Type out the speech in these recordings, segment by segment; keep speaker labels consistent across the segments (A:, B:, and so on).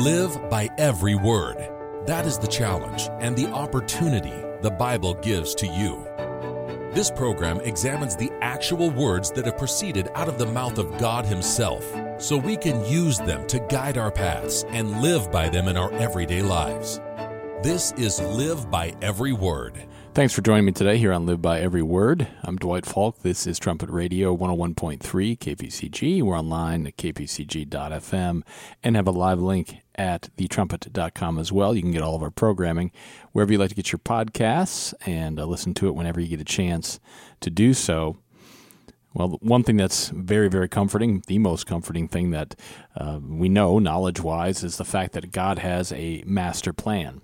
A: Live by every word. That is the challenge and the opportunity the Bible gives to you. This program examines the actual words that have proceeded out of the mouth of God Himself so we can use them to guide our paths and live by them in our everyday lives. This is Live by Every Word.
B: Thanks for joining me today here on Live by Every Word. I'm Dwight Falk. This is Trumpet Radio 101.3 KPCG. We're online at kpcg.fm and have a live link at thetrumpet.com as well. You can get all of our programming wherever you like to get your podcasts and uh, listen to it whenever you get a chance to do so. Well, one thing that's very, very comforting, the most comforting thing that uh, we know knowledge wise, is the fact that God has a master plan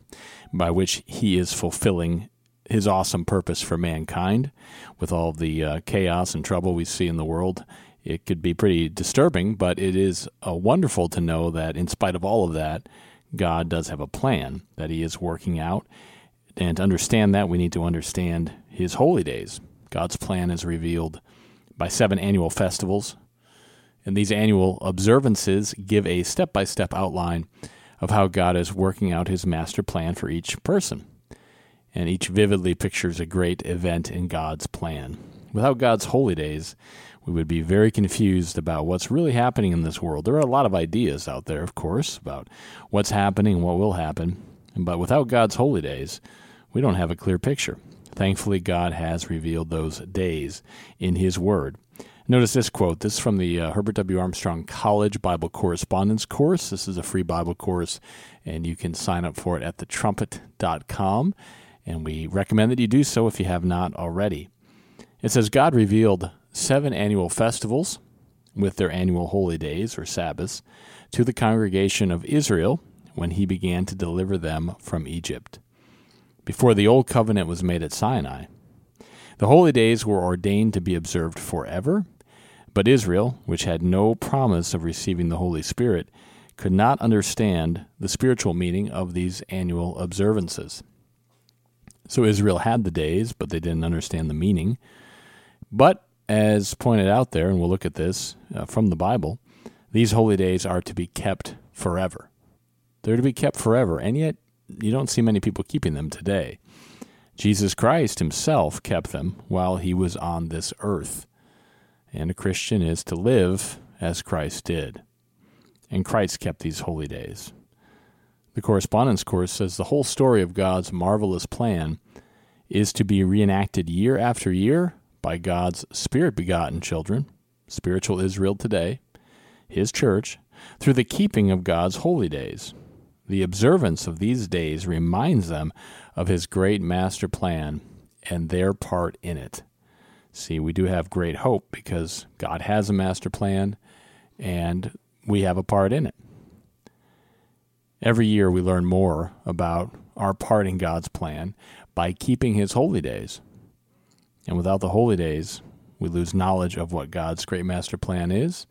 B: by which He is fulfilling his awesome purpose for mankind with all the uh, chaos and trouble we see in the world. It could be pretty disturbing, but it is uh, wonderful to know that in spite of all of that, God does have a plan that he is working out. And to understand that, we need to understand his holy days. God's plan is revealed by seven annual festivals. And these annual observances give a step by step outline of how God is working out his master plan for each person and each vividly pictures a great event in God's plan. Without God's holy days, we would be very confused about what's really happening in this world. There are a lot of ideas out there, of course, about what's happening and what will happen, but without God's holy days, we don't have a clear picture. Thankfully, God has revealed those days in His Word. Notice this quote. This is from the uh, Herbert W. Armstrong College Bible Correspondence Course. This is a free Bible course, and you can sign up for it at thetrumpet.com and we recommend that you do so if you have not already. It says God revealed seven annual festivals with their annual holy days or Sabbaths to the congregation of Israel when he began to deliver them from Egypt. Before the old covenant was made at Sinai, the holy days were ordained to be observed forever, but Israel, which had no promise of receiving the Holy Spirit, could not understand the spiritual meaning of these annual observances. So Israel had the days, but they didn't understand the meaning. But as pointed out there, and we'll look at this uh, from the Bible, these holy days are to be kept forever. They're to be kept forever, and yet you don't see many people keeping them today. Jesus Christ himself kept them while he was on this earth. And a Christian is to live as Christ did. And Christ kept these holy days. The correspondence course says the whole story of God's marvelous plan is to be reenacted year after year by God's spirit begotten children, spiritual Israel today, his church, through the keeping of God's holy days. The observance of these days reminds them of his great master plan and their part in it. See, we do have great hope because God has a master plan and we have a part in it. Every year we learn more about our part in God's plan by keeping His holy days. And without the holy days, we lose knowledge of what God's great master plan is,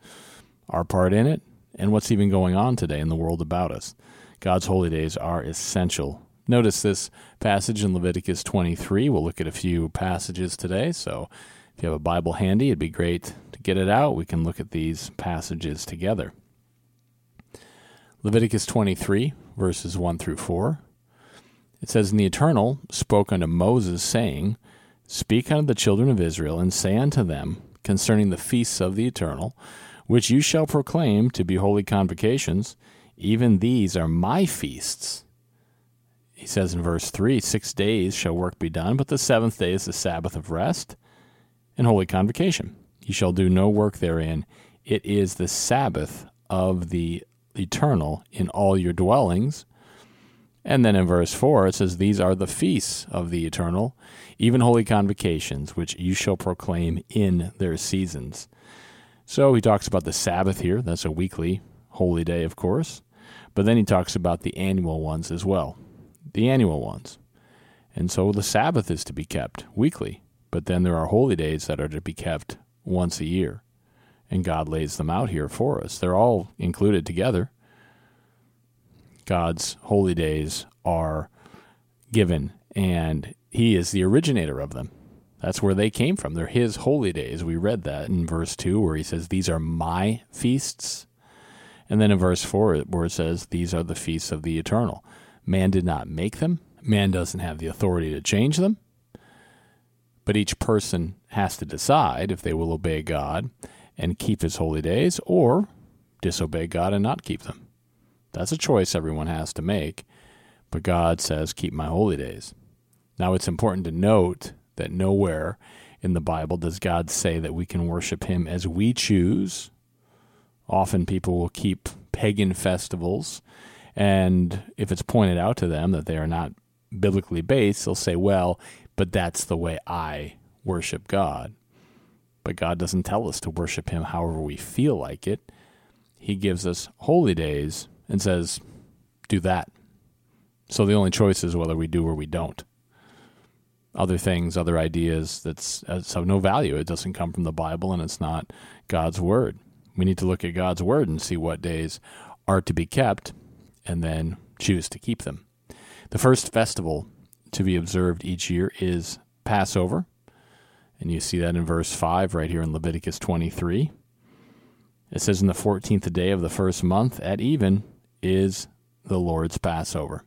B: our part in it, and what's even going on today in the world about us. God's holy days are essential. Notice this passage in Leviticus 23. We'll look at a few passages today. So if you have a Bible handy, it'd be great to get it out. We can look at these passages together. Leviticus 23, verses 1 through 4. It says, And the Eternal spoke unto Moses, saying, Speak unto the children of Israel, and say unto them concerning the feasts of the Eternal, which you shall proclaim to be holy convocations, even these are my feasts. He says in verse 3 Six days shall work be done, but the seventh day is the Sabbath of rest and holy convocation. Ye shall do no work therein. It is the Sabbath of the eternal in all your dwellings. And then in verse 4, it says, These are the feasts of the eternal, even holy convocations, which you shall proclaim in their seasons. So he talks about the Sabbath here. That's a weekly holy day, of course. But then he talks about the annual ones as well. The annual ones. And so the Sabbath is to be kept weekly. But then there are holy days that are to be kept once a year and God lays them out here for us. They're all included together. God's holy days are given, and He is the originator of them. That's where they came from. They're His holy days. We read that in verse 2 where He says, These are my feasts. And then in verse 4, where it says, These are the feasts of the eternal. Man did not make them, man doesn't have the authority to change them. But each person has to decide if they will obey God and keep his holy days or disobey God and not keep them. That's a choice everyone has to make. But God says, Keep my holy days. Now, it's important to note that nowhere in the Bible does God say that we can worship Him as we choose. Often people will keep pagan festivals, and if it's pointed out to them that they are not biblically based, they'll say, Well, but that's the way I worship God. But God doesn't tell us to worship Him however we feel like it. He gives us holy days and says, Do that. So the only choice is whether we do or we don't other things, other ideas that's, that's of no value. It doesn't come from the Bible and it's not God's Word. We need to look at God's Word and see what days are to be kept and then choose to keep them. The first festival to be observed each year is Passover. And you see that in verse 5 right here in Leviticus 23. It says, In the 14th day of the first month at even is the Lord's Passover.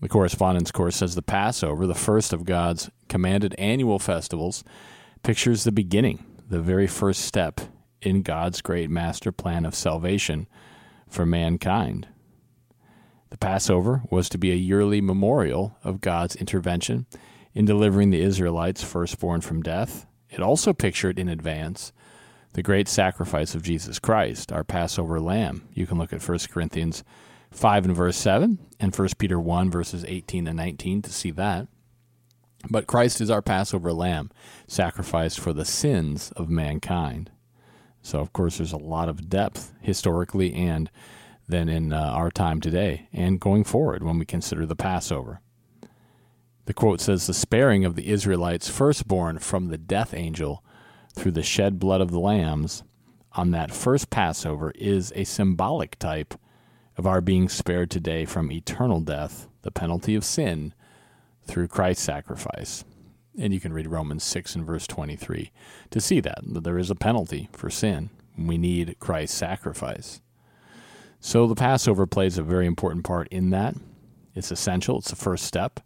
B: The correspondence course says the Passover, the first of God's commanded annual festivals, pictures the beginning, the very first step in God's great master plan of salvation for mankind. The Passover was to be a yearly memorial of God's intervention in delivering the Israelites firstborn from death. It also pictured in advance the great sacrifice of Jesus Christ, our Passover lamb. You can look at 1 Corinthians 5 and verse 7 and 1 Peter 1 verses 18 and 19 to see that. But Christ is our Passover lamb, sacrificed for the sins of mankind. So, of course, there's a lot of depth historically and then in uh, our time today and going forward when we consider the Passover. The quote says, The sparing of the Israelites' firstborn from the death angel through the shed blood of the lambs on that first Passover is a symbolic type of our being spared today from eternal death, the penalty of sin, through Christ's sacrifice. And you can read Romans 6 and verse 23 to see that, that there is a penalty for sin. We need Christ's sacrifice. So the Passover plays a very important part in that. It's essential, it's the first step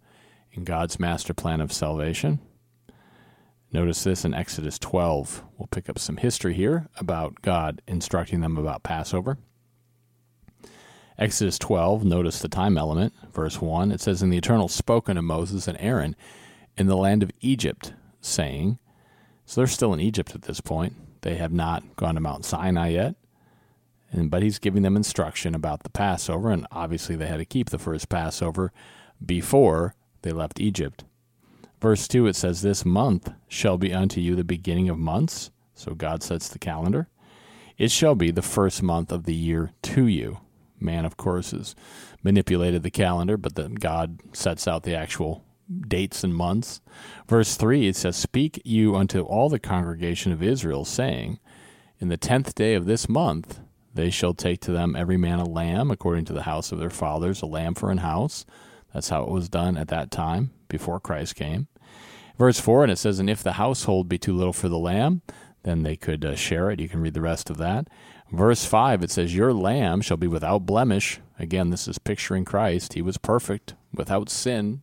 B: in God's master plan of salvation. Notice this in Exodus 12. We'll pick up some history here about God instructing them about Passover. Exodus 12, notice the time element, verse 1. It says, And the Eternal spoke unto Moses and Aaron in the land of Egypt, saying, So they're still in Egypt at this point. They have not gone to Mount Sinai yet. And, but he's giving them instruction about the Passover, and obviously they had to keep the first Passover before they left Egypt. Verse 2, it says, This month shall be unto you the beginning of months. So God sets the calendar. It shall be the first month of the year to you man, of course, has manipulated the calendar, but then God sets out the actual dates and months. Verse 3, it says, Speak you unto all the congregation of Israel, saying, In the tenth day of this month they shall take to them every man a lamb, according to the house of their fathers, a lamb for an house. That's how it was done at that time, before Christ came. Verse 4, and it says, And if the household be too little for the lamb, then they could uh, share it. You can read the rest of that. Verse 5, it says, Your lamb shall be without blemish. Again, this is picturing Christ. He was perfect, without sin,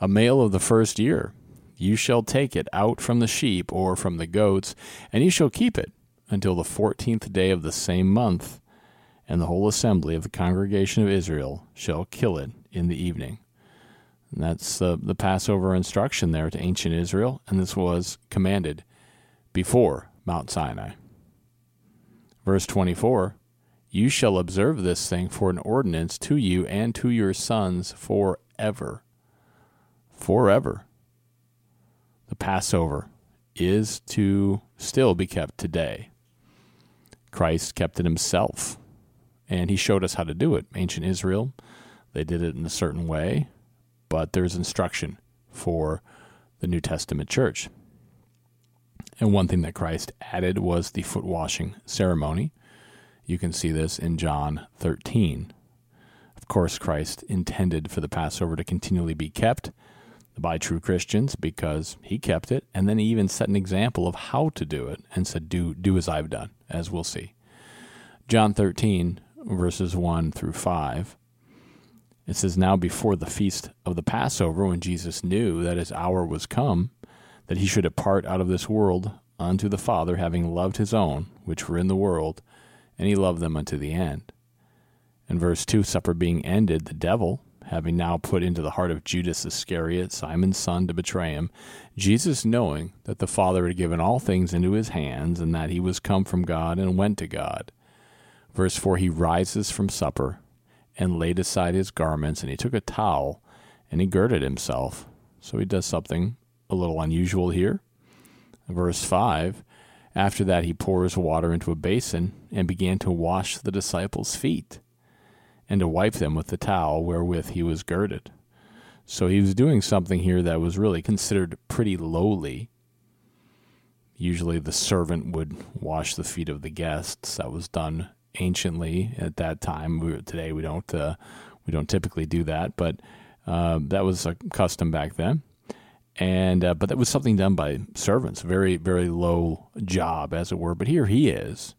B: a male of the first year. You shall take it out from the sheep or from the goats, and you shall keep it until the fourteenth day of the same month, and the whole assembly of the congregation of Israel shall kill it in the evening. And that's uh, the Passover instruction there to ancient Israel, and this was commanded before Mount Sinai. Verse 24 You shall observe this thing for an ordinance to you and to your sons forever. Forever. The Passover is to still be kept today. Christ kept it himself, and he showed us how to do it. Ancient Israel, they did it in a certain way, but there's instruction for the New Testament church. And one thing that Christ added was the foot washing ceremony. You can see this in John 13. Of course, Christ intended for the Passover to continually be kept by true Christians because he kept it, and then he even set an example of how to do it and said, "Do do as I've done," as we'll see. John 13, verses 1 through 5. It says, Now before the feast of the Passover, when Jesus knew that his hour was come, that he should depart out of this world unto the Father, having loved his own, which were in the world, and he loved them unto the end. In verse 2, supper being ended, the devil, having now put into the heart of Judas Iscariot, Simon's son, to betray him, Jesus, knowing that the Father had given all things into his hands, and that he was come from God and went to God. Verse 4 He rises from supper, and laid aside his garments, and he took a towel, and he girded himself. So he does something a little unusual here. Verse 5 After that, he pours water into a basin, and began to wash the disciples' feet and to wipe them with the towel wherewith he was girded. So he was doing something here that was really considered pretty lowly. Usually the servant would wash the feet of the guests. That was done anciently at that time. today we don't uh, we don't typically do that, but uh, that was a custom back then. And uh, but that was something done by servants, very very low job as it were. But here he is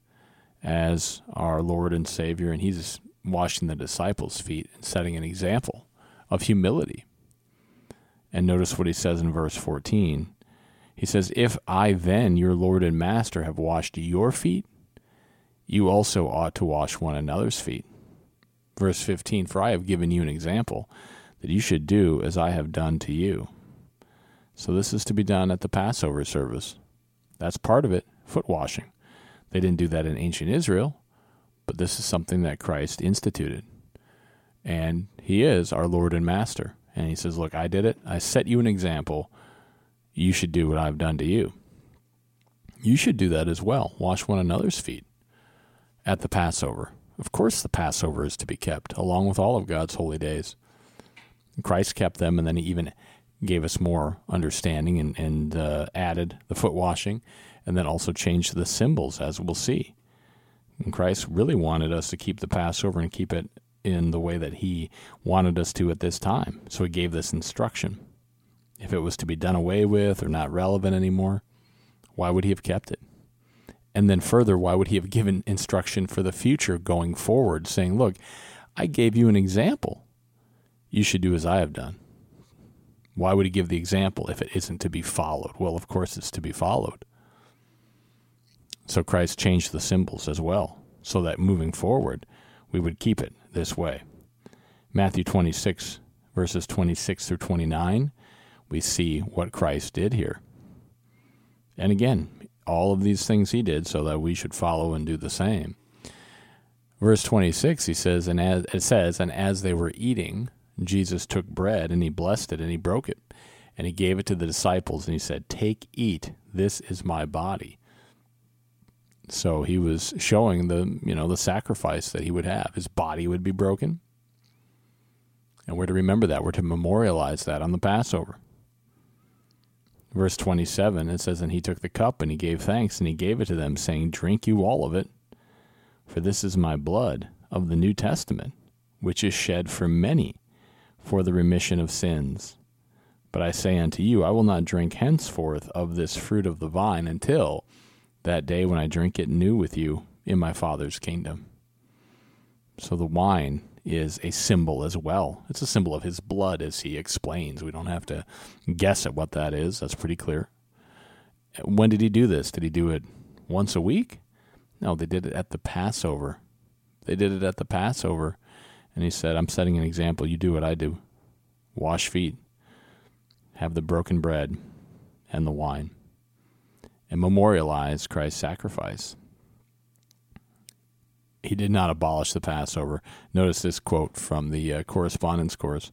B: as our Lord and Savior, and he's washing the disciples' feet and setting an example of humility. And notice what he says in verse 14. He says, If I then, your Lord and Master, have washed your feet, you also ought to wash one another's feet. Verse 15 For I have given you an example that you should do as I have done to you. So this is to be done at the Passover service. That's part of it, foot washing. They didn't do that in ancient Israel, but this is something that Christ instituted. And he is our Lord and Master. And he says, Look, I did it. I set you an example. You should do what I've done to you. You should do that as well. Wash one another's feet at the Passover. Of course, the Passover is to be kept, along with all of God's holy days. Christ kept them, and then he even gave us more understanding and, and uh, added the foot washing, and then also changed the symbols, as we'll see. And Christ really wanted us to keep the Passover and keep it in the way that He wanted us to at this time. So He gave this instruction. If it was to be done away with or not relevant anymore, why would He have kept it? And then further, why would He have given instruction for the future going forward, saying, Look, I gave you an example. You should do as I have done. Why would He give the example if it isn't to be followed? Well, of course, it's to be followed. So Christ changed the symbols as well, so that moving forward, we would keep it this way. Matthew 26, verses 26 through 29, we see what Christ did here. And again, all of these things he did so that we should follow and do the same. Verse 26, he says, and as, it says, and as they were eating, Jesus took bread and he blessed it and he broke it. And he gave it to the disciples and he said, Take, eat, this is my body. So he was showing the you know the sacrifice that he would have. His body would be broken. And we're to remember that. We're to memorialize that on the Passover. Verse 27, it says, And he took the cup, and he gave thanks, and he gave it to them, saying, Drink you all of it, for this is my blood of the New Testament, which is shed for many for the remission of sins. But I say unto you, I will not drink henceforth of this fruit of the vine until that day when I drink it new with you in my Father's kingdom. So the wine is a symbol as well. It's a symbol of his blood, as he explains. We don't have to guess at what that is. That's pretty clear. When did he do this? Did he do it once a week? No, they did it at the Passover. They did it at the Passover. And he said, I'm setting an example. You do what I do wash feet, have the broken bread and the wine and memorialize Christ's sacrifice. He did not abolish the Passover. Notice this quote from the uh, correspondence course.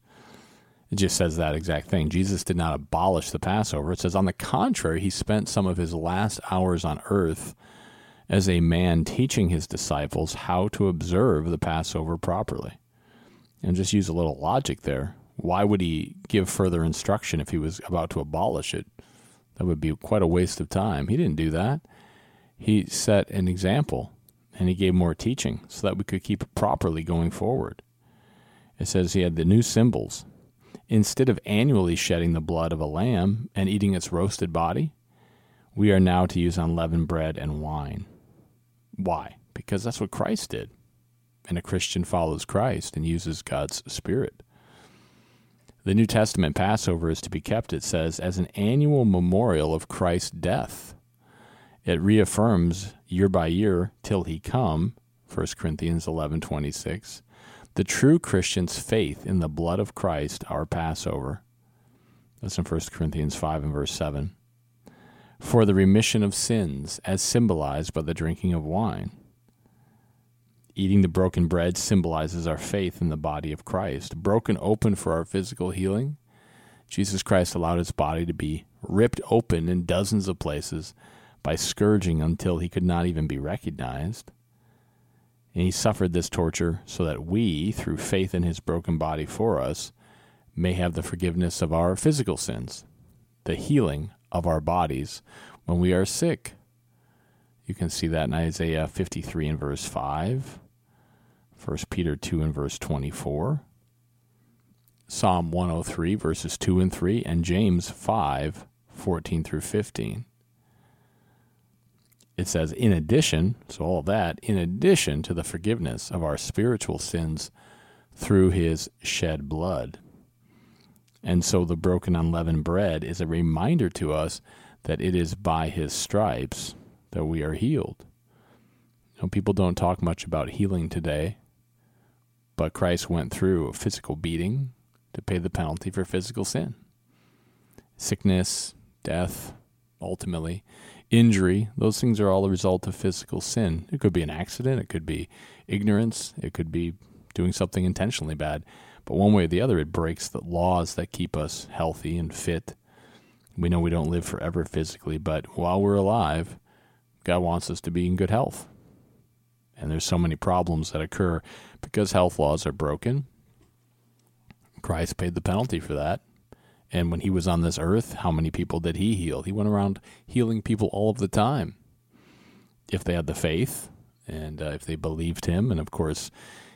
B: It just says that exact thing. Jesus did not abolish the Passover. It says, on the contrary, he spent some of his last hours on earth as a man teaching his disciples how to observe the Passover properly. And just use a little logic there. Why would he give further instruction if he was about to abolish it? That would be quite a waste of time. He didn't do that. He set an example and he gave more teaching so that we could keep properly going forward. It says he had the new symbols. Instead of annually shedding the blood of a lamb and eating its roasted body, we are now to use unleavened bread and wine. Why? because that's what Christ did. And a Christian follows Christ and uses God's Spirit. The New Testament Passover is to be kept, it says, as an annual memorial of Christ's death. It reaffirms year by year till he come, 1 Corinthians 11:26, the true Christian's faith in the blood of Christ, our Passover. That's in 1 Corinthians 5 and verse 7. For the remission of sins, as symbolized by the drinking of wine. Eating the broken bread symbolizes our faith in the body of Christ, broken open for our physical healing. Jesus Christ allowed his body to be ripped open in dozens of places by scourging until he could not even be recognized. And he suffered this torture so that we, through faith in his broken body for us, may have the forgiveness of our physical sins, the healing of our bodies when we are sick. You can see that in Isaiah 53 and verse 5, 1 Peter 2 and verse 24, Psalm 103 verses 2 and 3, and James 5 14 through 15. It says, in addition, so all that, in addition to the forgiveness of our spiritual sins through his shed blood. And so the broken unleavened bread is a reminder to us that it is by his stripes that we are healed. You know, people don't talk much about healing today, but Christ went through a physical beating to pay the penalty for physical sin. Sickness, death, ultimately, injury, those things are all a result of physical sin. It could be an accident, it could be ignorance, it could be doing something intentionally bad. But one way or the other, it breaks the laws that keep us healthy and fit we know we don't live forever physically, but while we're alive, God wants us to be in good health. And there's so many problems that occur because health laws are broken. Christ paid the penalty for that. And when he was on this earth, how many people did he heal? He went around healing people all of the time. If they had the faith and uh, if they believed him, and of course,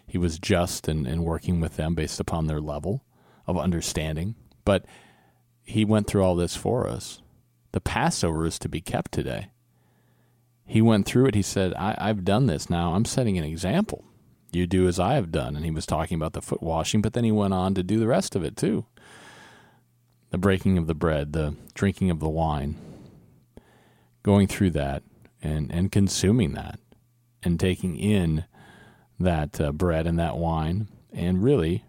B: he was just and, and working with them based upon their level of understanding. But he went through all this for us. The Passover is to be kept today. He went through it. He said, I, have done this now. I'm setting an example. You do as I have done. And he was talking about the foot washing, but then he went on to do the rest of it too the breaking of the bread, the drinking of the wine, going through that and, and consuming that and taking in that uh, bread and that wine and really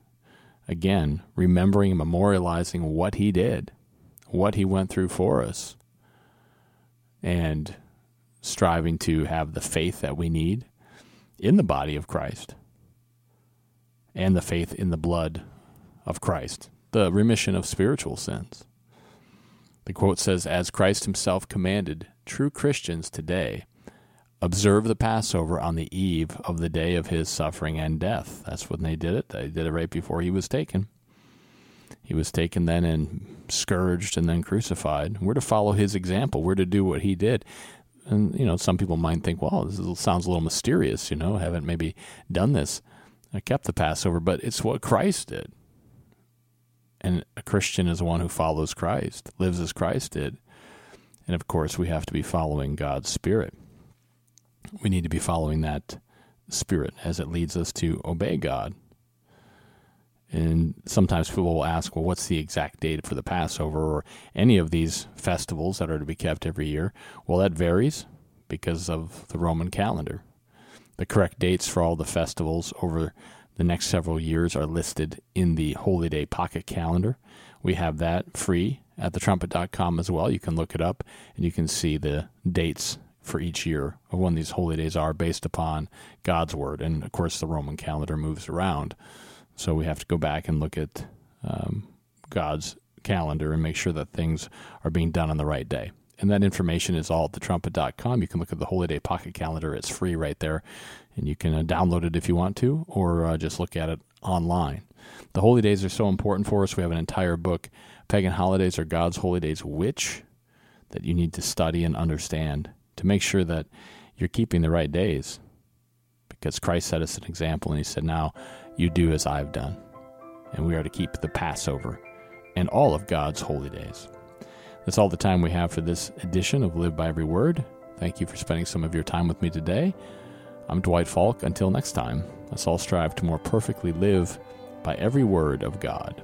B: Again, remembering and memorializing what he did, what he went through for us, and striving to have the faith that we need in the body of Christ and the faith in the blood of Christ, the remission of spiritual sins. The quote says, As Christ himself commanded, true Christians today observe the Passover on the eve of the day of his suffering and death. That's when they did it. They did it right before he was taken. He was taken then and scourged and then crucified. We're to follow his example. We're to do what he did. And, you know, some people might think, well, this sounds a little mysterious, you know, haven't maybe done this. I kept the Passover, but it's what Christ did. And a Christian is one who follows Christ, lives as Christ did. And of course, we have to be following God's Spirit we need to be following that spirit as it leads us to obey God. And sometimes people will ask, well, what's the exact date for the Passover or any of these festivals that are to be kept every year? Well, that varies because of the Roman calendar. The correct dates for all the festivals over the next several years are listed in the Holy Day Pocket Calendar. We have that free at thetrumpet.com as well. You can look it up and you can see the dates for each year of when these holy days are based upon God's word. And of course, the Roman calendar moves around. So we have to go back and look at um, God's calendar and make sure that things are being done on the right day. And that information is all at thetrumpet.com. You can look at the Holy Day Pocket Calendar. It's free right there. And you can uh, download it if you want to, or uh, just look at it online. The holy days are so important for us. We have an entire book, Pagan Holidays or God's Holy Days, which that you need to study and understand to make sure that you're keeping the right days. Because Christ set us an example and he said, Now you do as I've done. And we are to keep the Passover and all of God's holy days. That's all the time we have for this edition of Live by Every Word. Thank you for spending some of your time with me today. I'm Dwight Falk. Until next time, let's all strive to more perfectly live by every word of God.